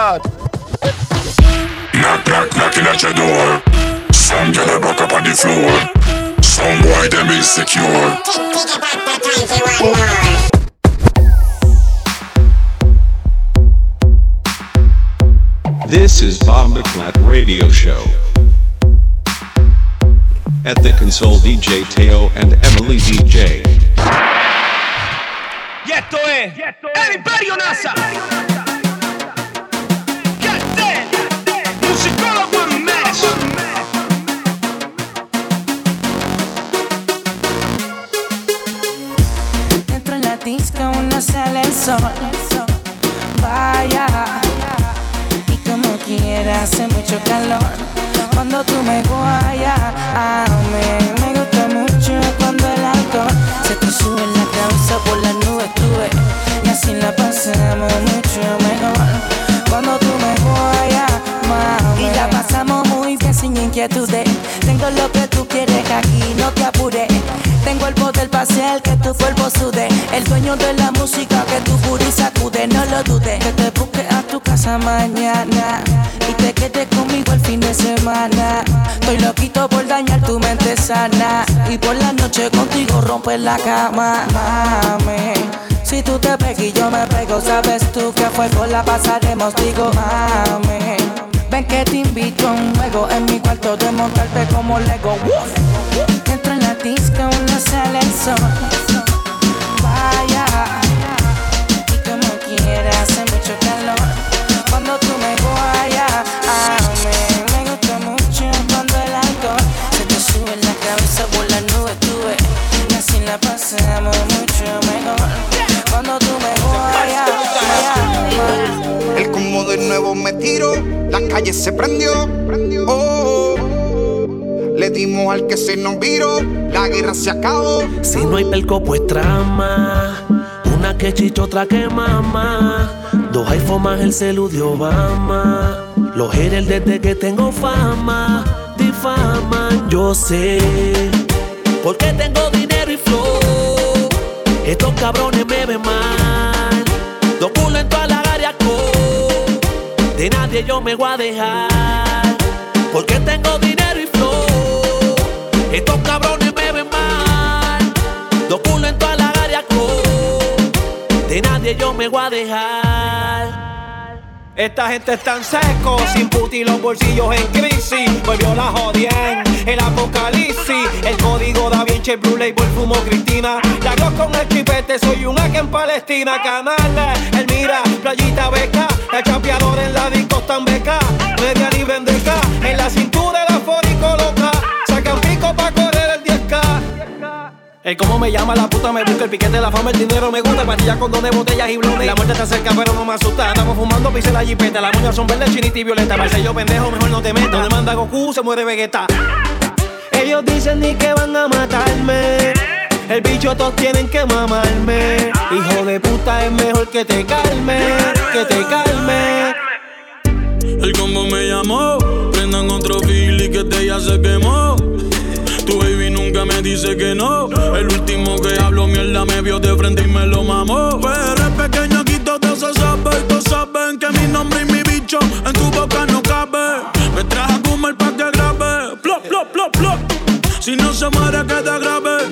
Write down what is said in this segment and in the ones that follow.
God. Knock, knock, knocking at your door. Some girl back up on the floor. Some boy them insecure. This is Bob McClat Radio Show. At the console DJ Teo and Emily DJ. Y esto es el Imperio NASA. Pasamos mucho mejor. Cuando tú me guayas, Y la pasamos muy bien sin inquietudes. Tengo lo que tú quieres aquí, no te apures. Tengo el poder hacer que tu cuerpo sude. El dueño de la música que tu booty sacude, no lo dudes. Que te busque a tu casa mañana y te quedes conmigo el fin de semana. Estoy loquito por dañar tu mente sana y por la noche contigo romper la cama, mami. Si tú te pegas y yo me pego, sabes tú que a fuego la pasaremos, digo, mami. Que te invito a un juego en mi cuarto de montarte como Lego. Entro en la disco, no sale el sol. Vaya, y como quiera, hace mucho calor. Cuando tú me guayas, a mí me gusta mucho cuando el alcohol se te sube en la cabeza por las nubes. Y así la pasamos la calle se prendió. Oh, le dimos al que se nos viró, la guerra se acabó. Si no hay pelco, pues trama. Una que chicha, otra que mama. Dos iPhone más el celu Obama. Los haters desde que tengo fama. Difaman, yo sé. Porque tengo dinero y flow. Estos cabrones me ven mal. Dos culos en toda De nadie yo me voy a dejar. Porque tengo dinero y flow. Estos cabrones me ven mal. Dos culos en toda la área De nadie yo me voy a dejar. Esta gente es tan seco, sin puti los bolsillos en crisis. Volvió la jodien, el apocalipsis. El código da bien, Blue Label, fumo Cristina. La con el chipete, soy un hack en Palestina. Canales, el mira, playita beca. El chapeador en la disco tan beca. Media libre en deca, en la cintura la fórico loca. Sacan pico pa' correr el 10K. El cómo me llama la puta me busca el piquete, la fama, el dinero me gusta, pastillas con de botellas y blones. La muerte está cerca pero no me asusta, estamos fumando pise la jipeta, las uñas son verdes, chinita y violeta. Marcello pendejo, mejor no te metas. Donde manda Goku se muere Vegeta. Ellos dicen ni que van a matarme. El bicho todos tienen que mamarme. Hijo de puta es mejor que te calme, que te calme. El combo me llamó, prendan otro fili que este ya se quemó. Me dice que no. El último que habló mierda me vio de frente y me lo mamó. Pero es pequeño, aquí todo se sabe. Todos saben que mi nombre y mi bicho en tu boca no cabe. Me traje a comer pa' que grabe. Plop, plop, plop, plop. Si no se muere, queda grave.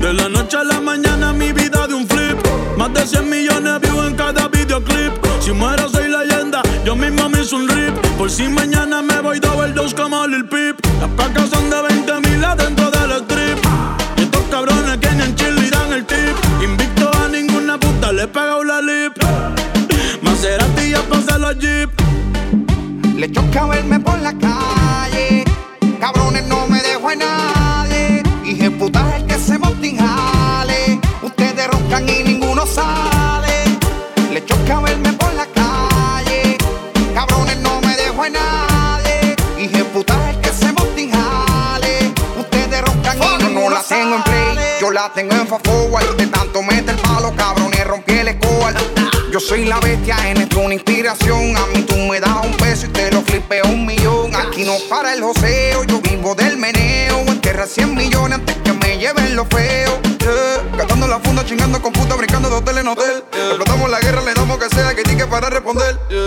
De la noche a la mañana, mi vida de un flip. Más de 100 millones views en cada videoclip. Si muero, soy leyenda. Yo mismo me hice un rip. Por si mañana me voy double dose como Lil Peep. Las pacas son de 20 mil adentro del strip. Le he pegado la lip. Maserati ya pasé la jeep. Le choca verme por la calle. Cabrones, no me dejo a nadie. Hije puta el que se monta en jale. Ustedes roncan y ninguno sale. Le choca verme por la calle. Cabrones, no me dejo a nadie. Hije puta es el que se monta en jale. Ustedes roncan y ninguno no la tengo en play. Yo la tengo en fast Yo soy la bestia, en esto una inspiración. A mí tú me das un peso y te lo flipeo un millón. Aquí no para el joseo, yo vivo del meneo. Enterra 100 millones antes que me lleven lo feo. Yeah. La funda, chingando con puta, brincando de hotel en hotel. Explotamos la guerra, le damos que sea que tiene para responder. Yeah.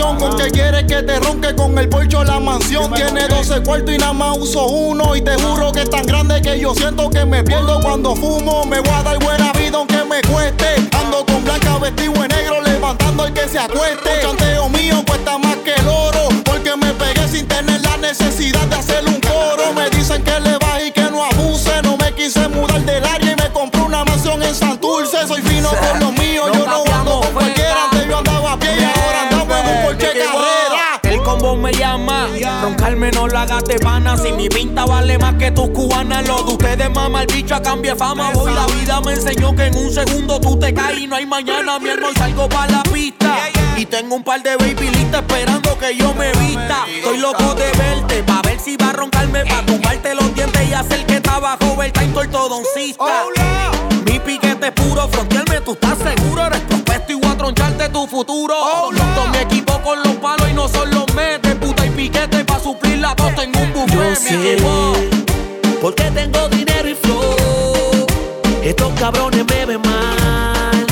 Acción. Porque quiere que te ronque con el polcho la mansión. Tiene 12 cuartos y nada más uso uno. Y te juro que es tan grande que yo siento que me pierdo cuando fumo. Me voy a dar buena vida aunque me cueste. Ando con blanca vestido en negro, levantando el que se acueste. El chanteo mío cuesta más que el oro. Porque me pegué sin tener la necesidad de hacer un roncarme no lo hagas de pana. Si mi pinta vale más que tus cubanas, lo de ustedes mama el bicho a cambio de fama. Voy, la vida me enseñó que en un segundo tú te caes y no hay mañana. Mi hermano salgo para la pista. Y tengo un par de baby listas esperando que yo me vista. Estoy loco de verte, pa' ver si va a roncarme, pa' tumbarte los dientes y hacer que trabajo el time ortodoncista. Mi piquete es puro, frontearme, tú estás seguro, eres prospecto y voy a troncharte tu futuro. Monto mi equipo con los puta y piquete pa' suplir la tos, tengo un buffet, Yo mi sé, equipo. porque tengo dinero y flow. Estos cabrones me ven mal.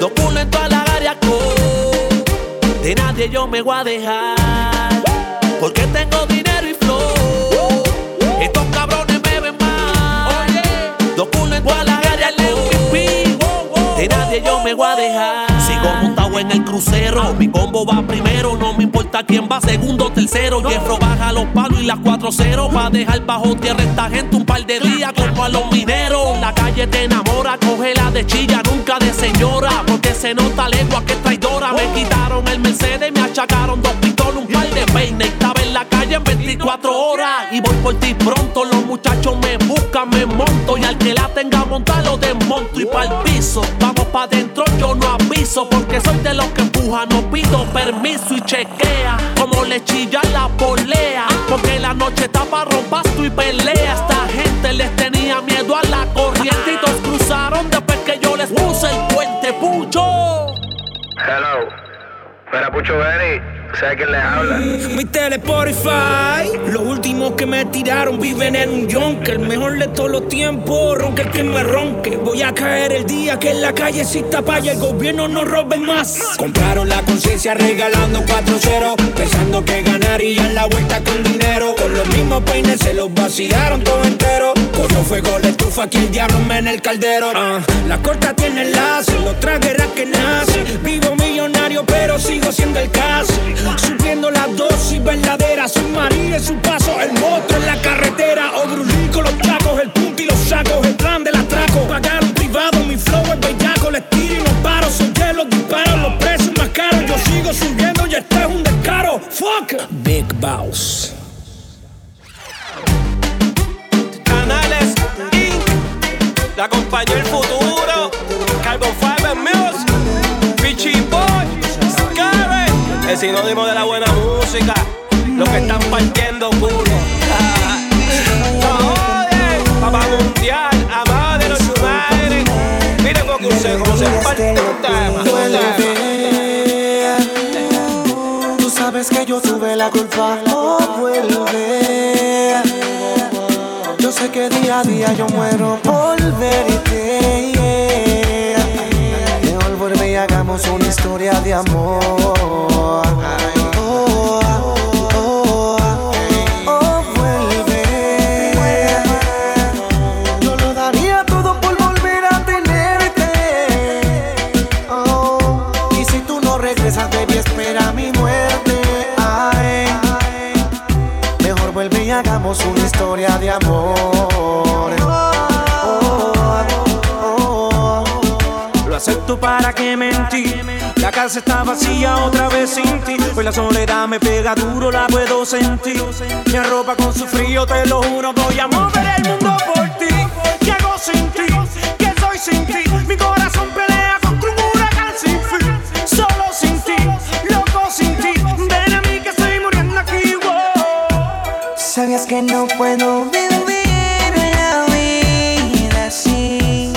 Dos culos en toda la área co. De nadie yo me voy a dejar. Porque tengo dinero y flow. Estos cabrones me ven mal. Dos culos en toda la área co. De nadie yo me voy a dejar. Sigo en el crucero. Mi combo va primero. No me importa quién va segundo o tercero. Hierro baja los palos y las 4-0. Va a dejar bajo tierra esta gente un par de días como a los mineros. La calle te enamora. Cógela de chilla, nunca de señora. Porque se nota lengua que es traidora. Me quitaron el Mercedes, me achacaron dos pistolas, un par de peines. Estaba en la calle en 24 horas. Y voy por ti pronto. Los muchachos me buscan, me monto. Y al que la tenga montada lo desmonto y pa'l piso. Vamos pa' dentro, yo no aviso. Porque soy de los que empuja, no pido permiso y chequea. Como le chilla la polea. Porque la noche está pa' rompasto y pelea. Esta gente les tenía miedo a la corriente. Y cruzaron después que yo les puse el puente pucho. Hello. Espera, Pucho Benny. ¿Sabes quién les habla? Mi tele Spotify, los últimos que me tiraron viven en un yonke. El mejor de todos los tiempos, ronque el que me ronque. Voy a caer el día que en la calle exista y el gobierno no robe más. Compraron la conciencia regalando 4-0, pensando que ganarían la vuelta con dinero. Con los mismos peines se los vaciaron todo entero. Corrió fuego la estufa que el diablo me en el caldero. Ah, la corta tiene enlace, los tragueras que nace. Vivo millonario, pero sigo siendo el caso. Subiendo la dosis verdadera, María en su paso, el monstruo en la carretera. Odrulín con los tacos, el punto y los sacos, el plan del atraco. Pagar un privado, mi flow es bellaco, les tiro y no paro. Son que los disparos, los precios más caros. Yo sigo subiendo y este es un descaro. Fuck, Big Boss. La acompañó el futuro. Carbon Fiber Music. Pichi Boy. Scary. El sinónimo de la buena música. Los que están partiendo culo. No. Papá mundial. Amado de los United. Miren cómo crucé, cómo se parte un tema. Tú sabes que yo tuve la culpa, oh vuelve. Yo sé que día a día yo muero por verte. Mejor vuelve y hagamos una historia de amor. Una historia de amor. Lo acepto para que mentí. La casa está vacía otra vez sin ti. Pues la soledad me pega duro, la puedo sentir. Me arropa con su frío, te lo juro. Voy a mover el mundo por ti. ¿Qué hago sin ti? ¿Qué soy sin ti? Sabías que no puedo vivir la vida así.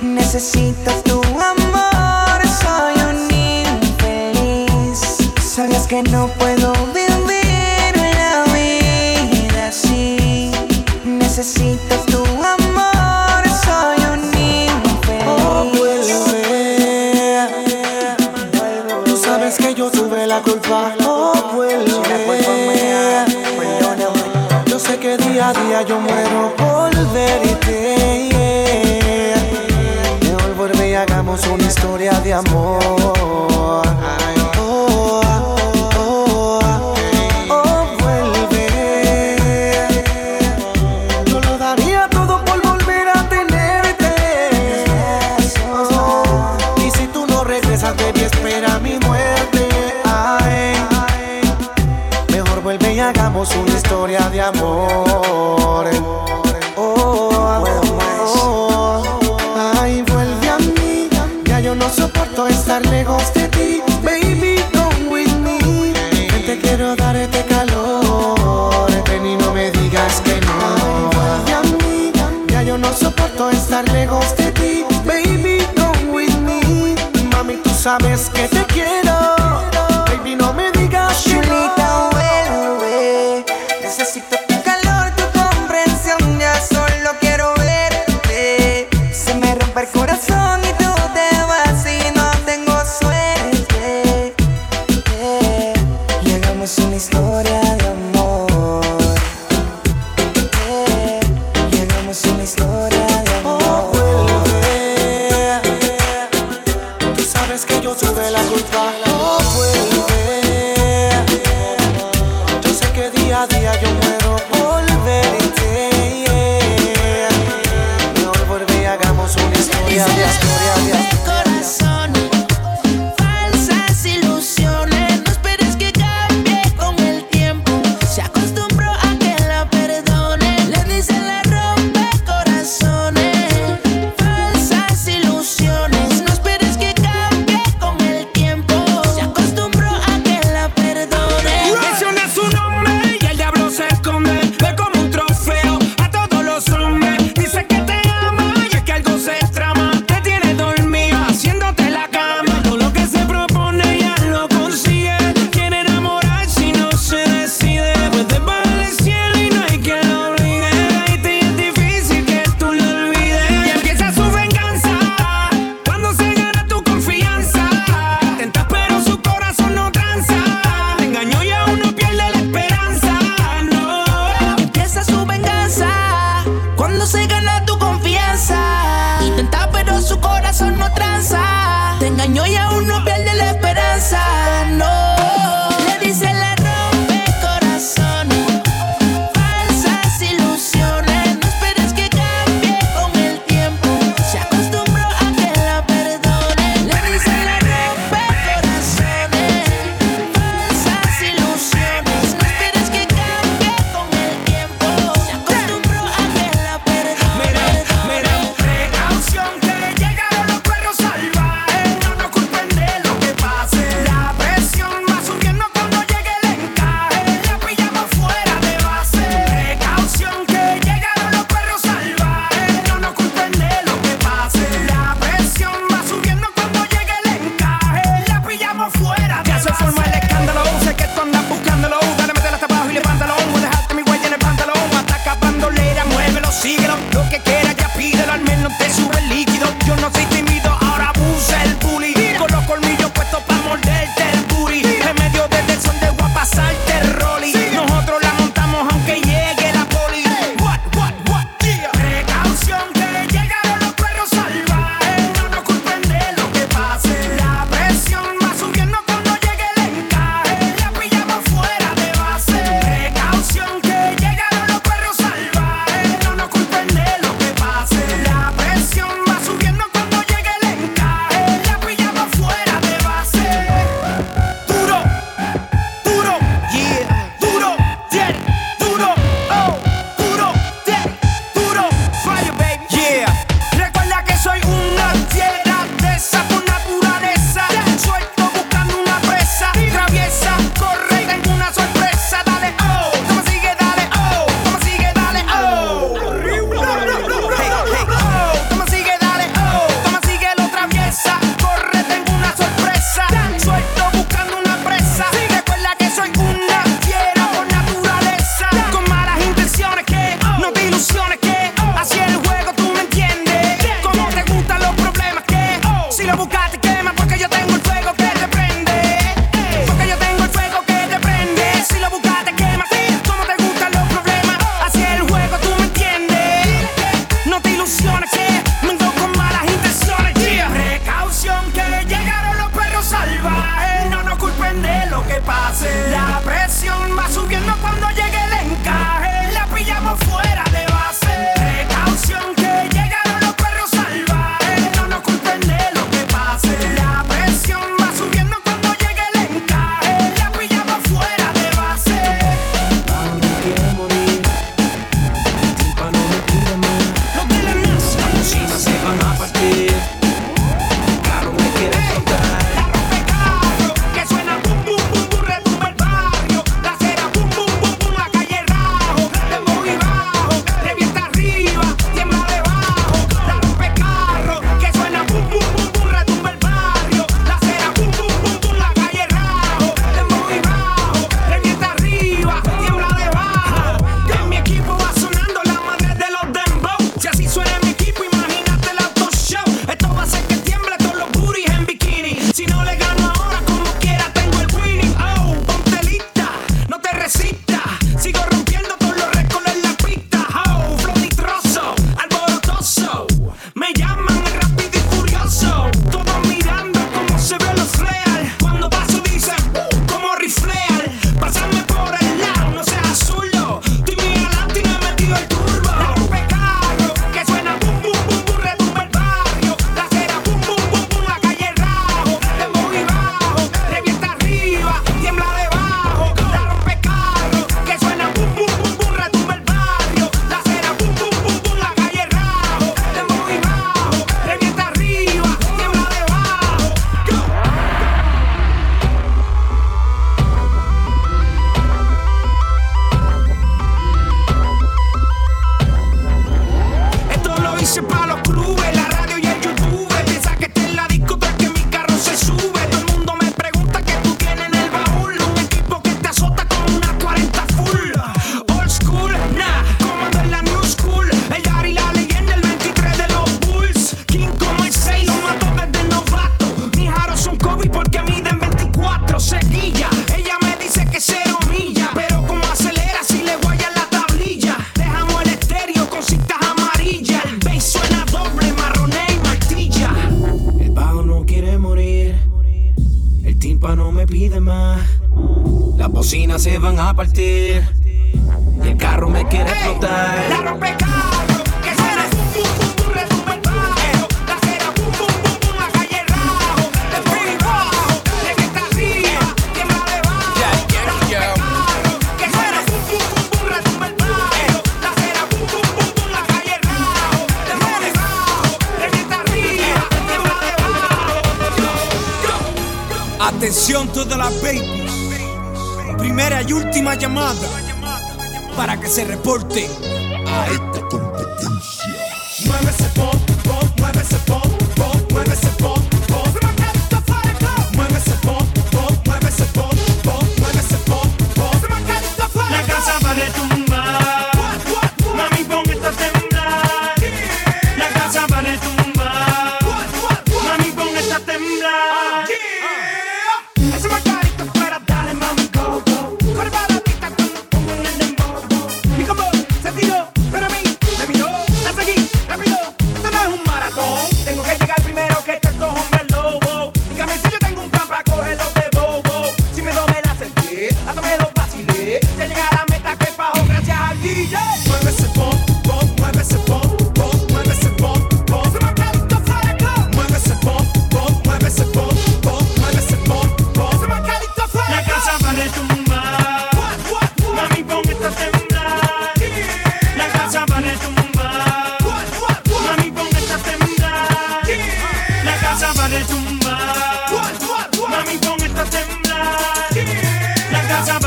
Necesito tu amor, soy un infeliz. Sabías que no puedo vivir la vida así. Necesito tu amor, soy un infeliz. Oh, vuelve. Tú sabes que yo tuve la culpa. día yo muero por verte. Mejor vuelve y hagamos una historia de amor.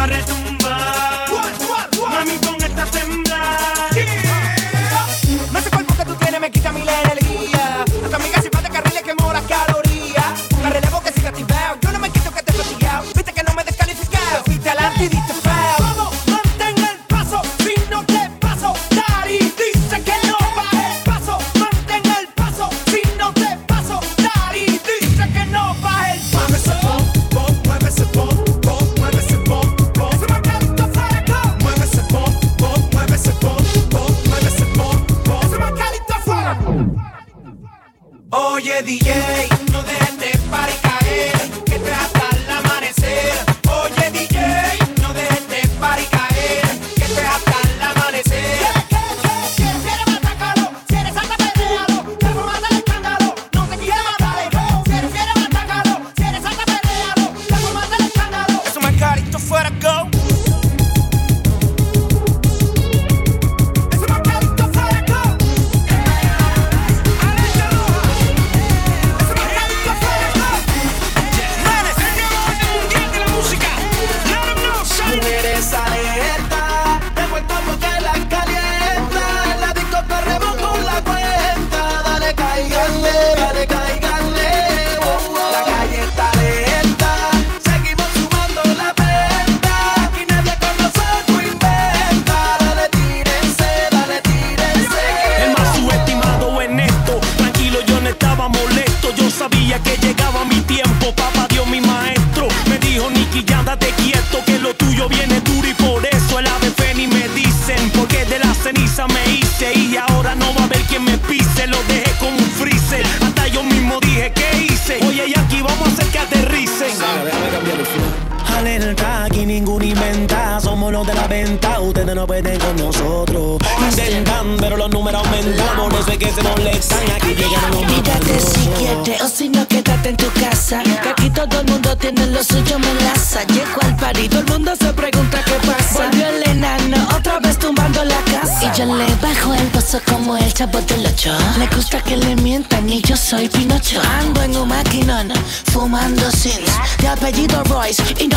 retumbar.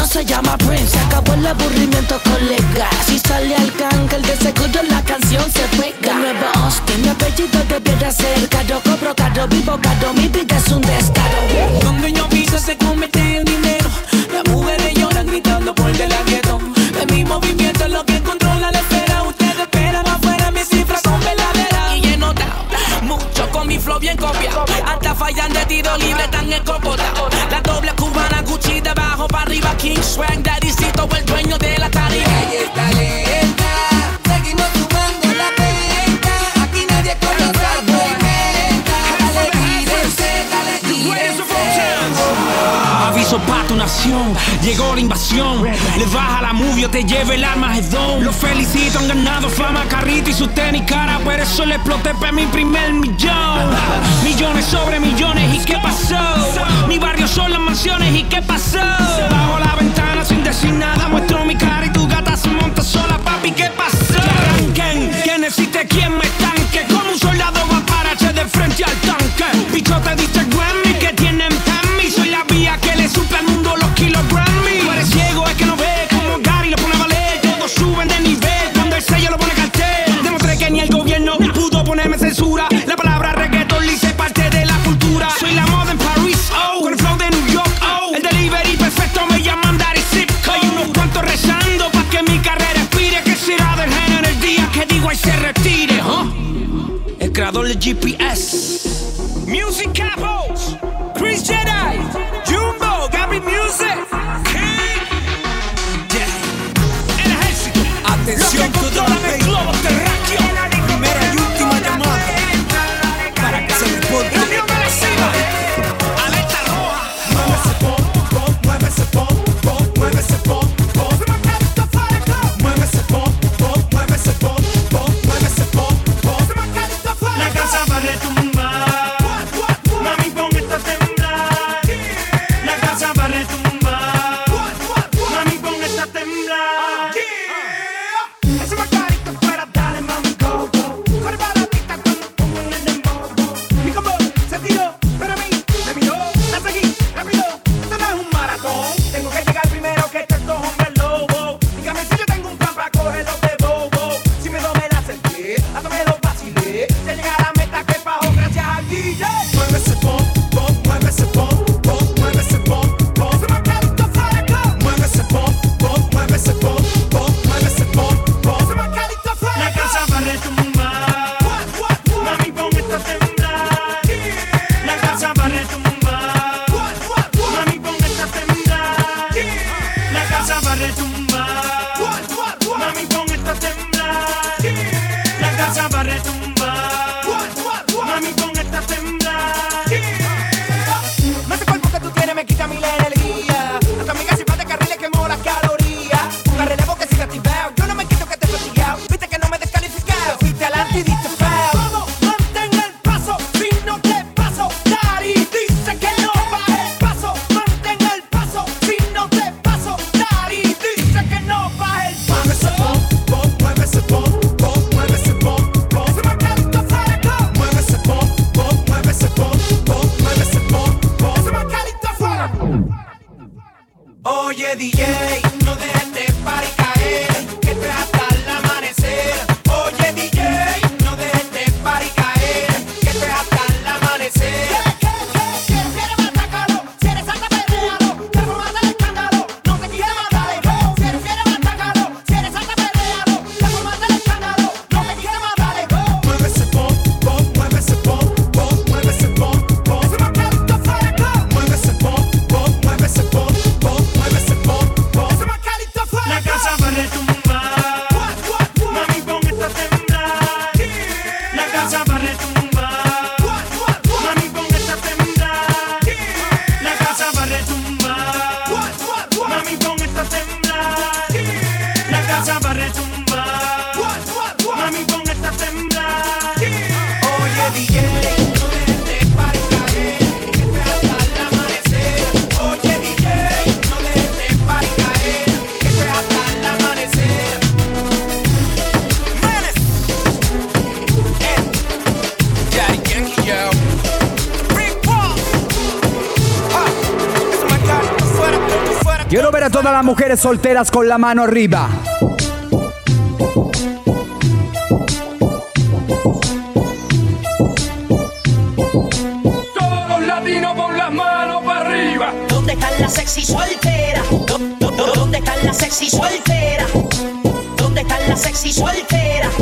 no se llama Prince. Se acabó el aburrimiento, colega. Si sale al cángel, de seguro la canción se pega. De nuevo Austin, mi apellido debiera ser caro. Cobro caro, vivo caro, mi vida es un descaro. Cuando yo piso se comete el dinero. Las mujeres lloran gritando por del gueto. De mi movimiento es lo que controla la espera. Ustedes esperan afuera, mis cifras son verdaderas. Y he notado mucho con mi flow bien copiado. Hasta fallan de tiro libre, tan escopota. La doble King Swag, Daddycito, el dueño Llegó la invasión, le baja la movie o te lleva el armagedón. Los felicito, han ganado fama, carrito y su tenis cara. Por eso le exploté para mi primer millón. Millones sobre millones, ¿y qué pasó? Mi barrio son las mansiones, ¿y qué pasó? Bajo la ventana sin decir nada, muestro mi cara y tu gata se monta sola, papi, ¿qué pasó? Que arranquen, que necesite quien me bloccato il GPS. Music Capo! Quiero ver a todas las mujeres solteras con la mano arriba. Todos latinos con las manos para arriba. ¿Dónde están las sexy solteras? ¿Dónde están las sexy solteras? ¿Dónde están las sexy solteras?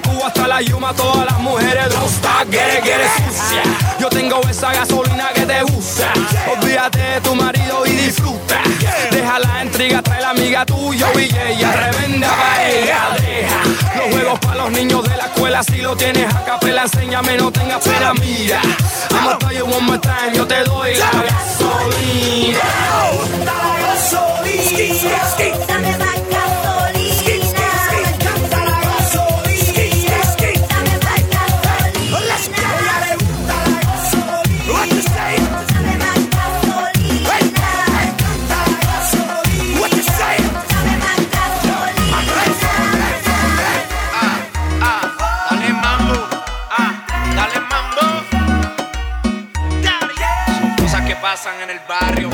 Cuba, Cuba hasta la Yuma, todas las mujeres gusta quiere, quiere sucia. Yo tengo esa gasolina que te usa. Olvídate de tu marido y disfruta. Deja la intriga, trae la amiga tuya y ella revenda pa' ella. Deja los juegos para los niños de la escuela. Si lo tienes a capela, enséñame, no tengas pena, mira. I'ma tell you one more time, yo te doy la gasolina. La gasolina. pasan en el barrio.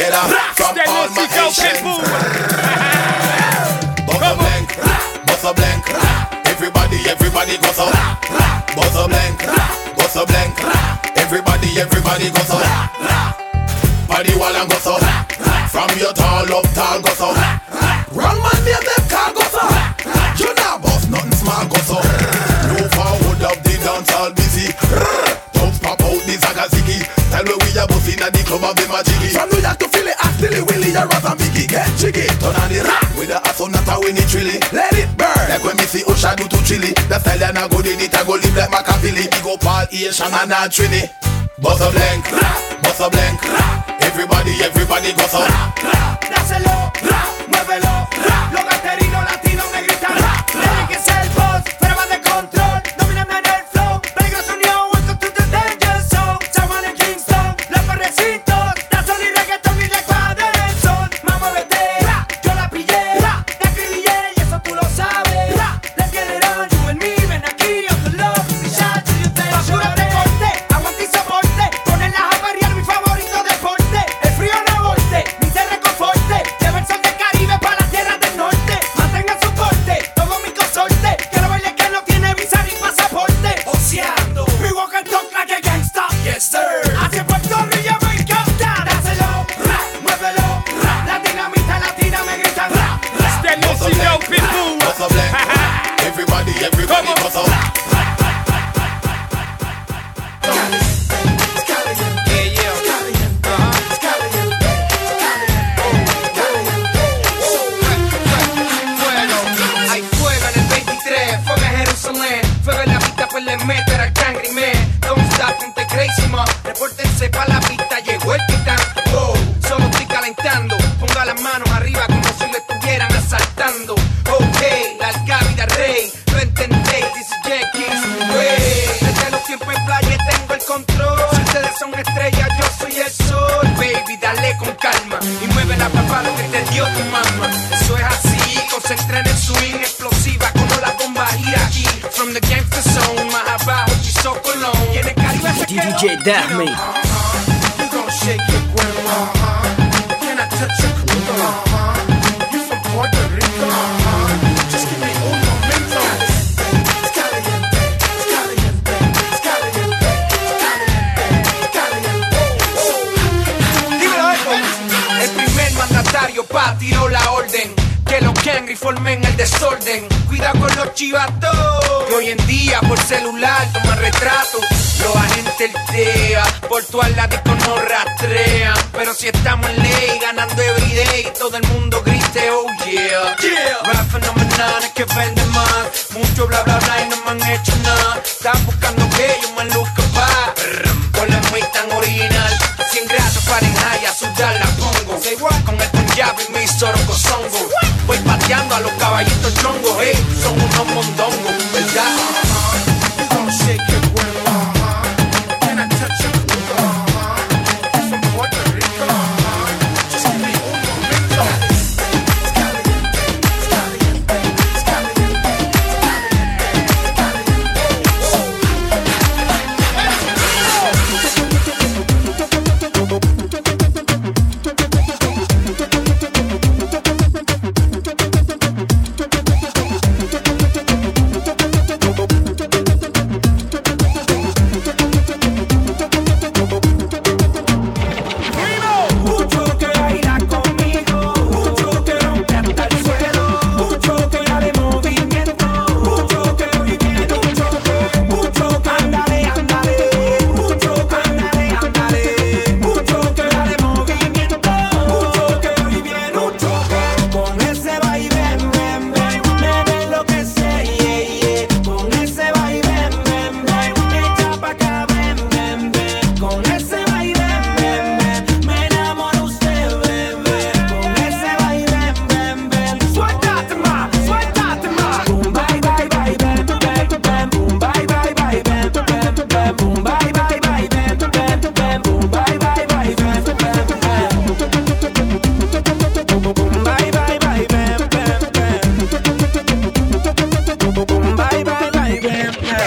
together from all my Haitians. Buzz a blank, buzz a blank. Everybody, everybody goes so. Buzz a blank, buzz a blank. Everybody, everybody goes so. Paddy wall and goes so. From your tall up tall goes so. Wrong man name them car goes so. You not boss nothing small goes so. No forward up the dance all busy. Don't pop out the zagaziki. Tell me we are buzzing at the some of them are jiggy. From New York to Philly I still it willy Your rather Mickey. Get jiggy. Turn on the rock With the ass on that we need trilly. Let it burn. Like when me see Usha do to chili The style and I go did it I go live like Machiavelli. Me go Paul Asian and I Trini. Bust a blank Bust a blank Everybody, everybody go so That's a low Dímelo, Echo. El primer mandatario pa' tiró la orden. Que los Kengri formen el desorden. Cuida con los chivatos. Que hoy en día por celular toman retratos. Los agentes TEA. Por tu ala disco nos rastrean. Pero si estamos en ley, ganando everyday. Todo el mundo grite, oh yeah. Yeah. Rap fenomenales que venden más. Mucho bla bla bla y no me han hecho nada. Están buscando que yo me luzca pa. Con la muy tan original. 100 grados Fahrenheit, a sudar la pongo. Con el Punjabi y mi soroco songo. Voy pateando a los caballitos chongos, eh. Son unos mondongos,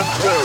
Astro.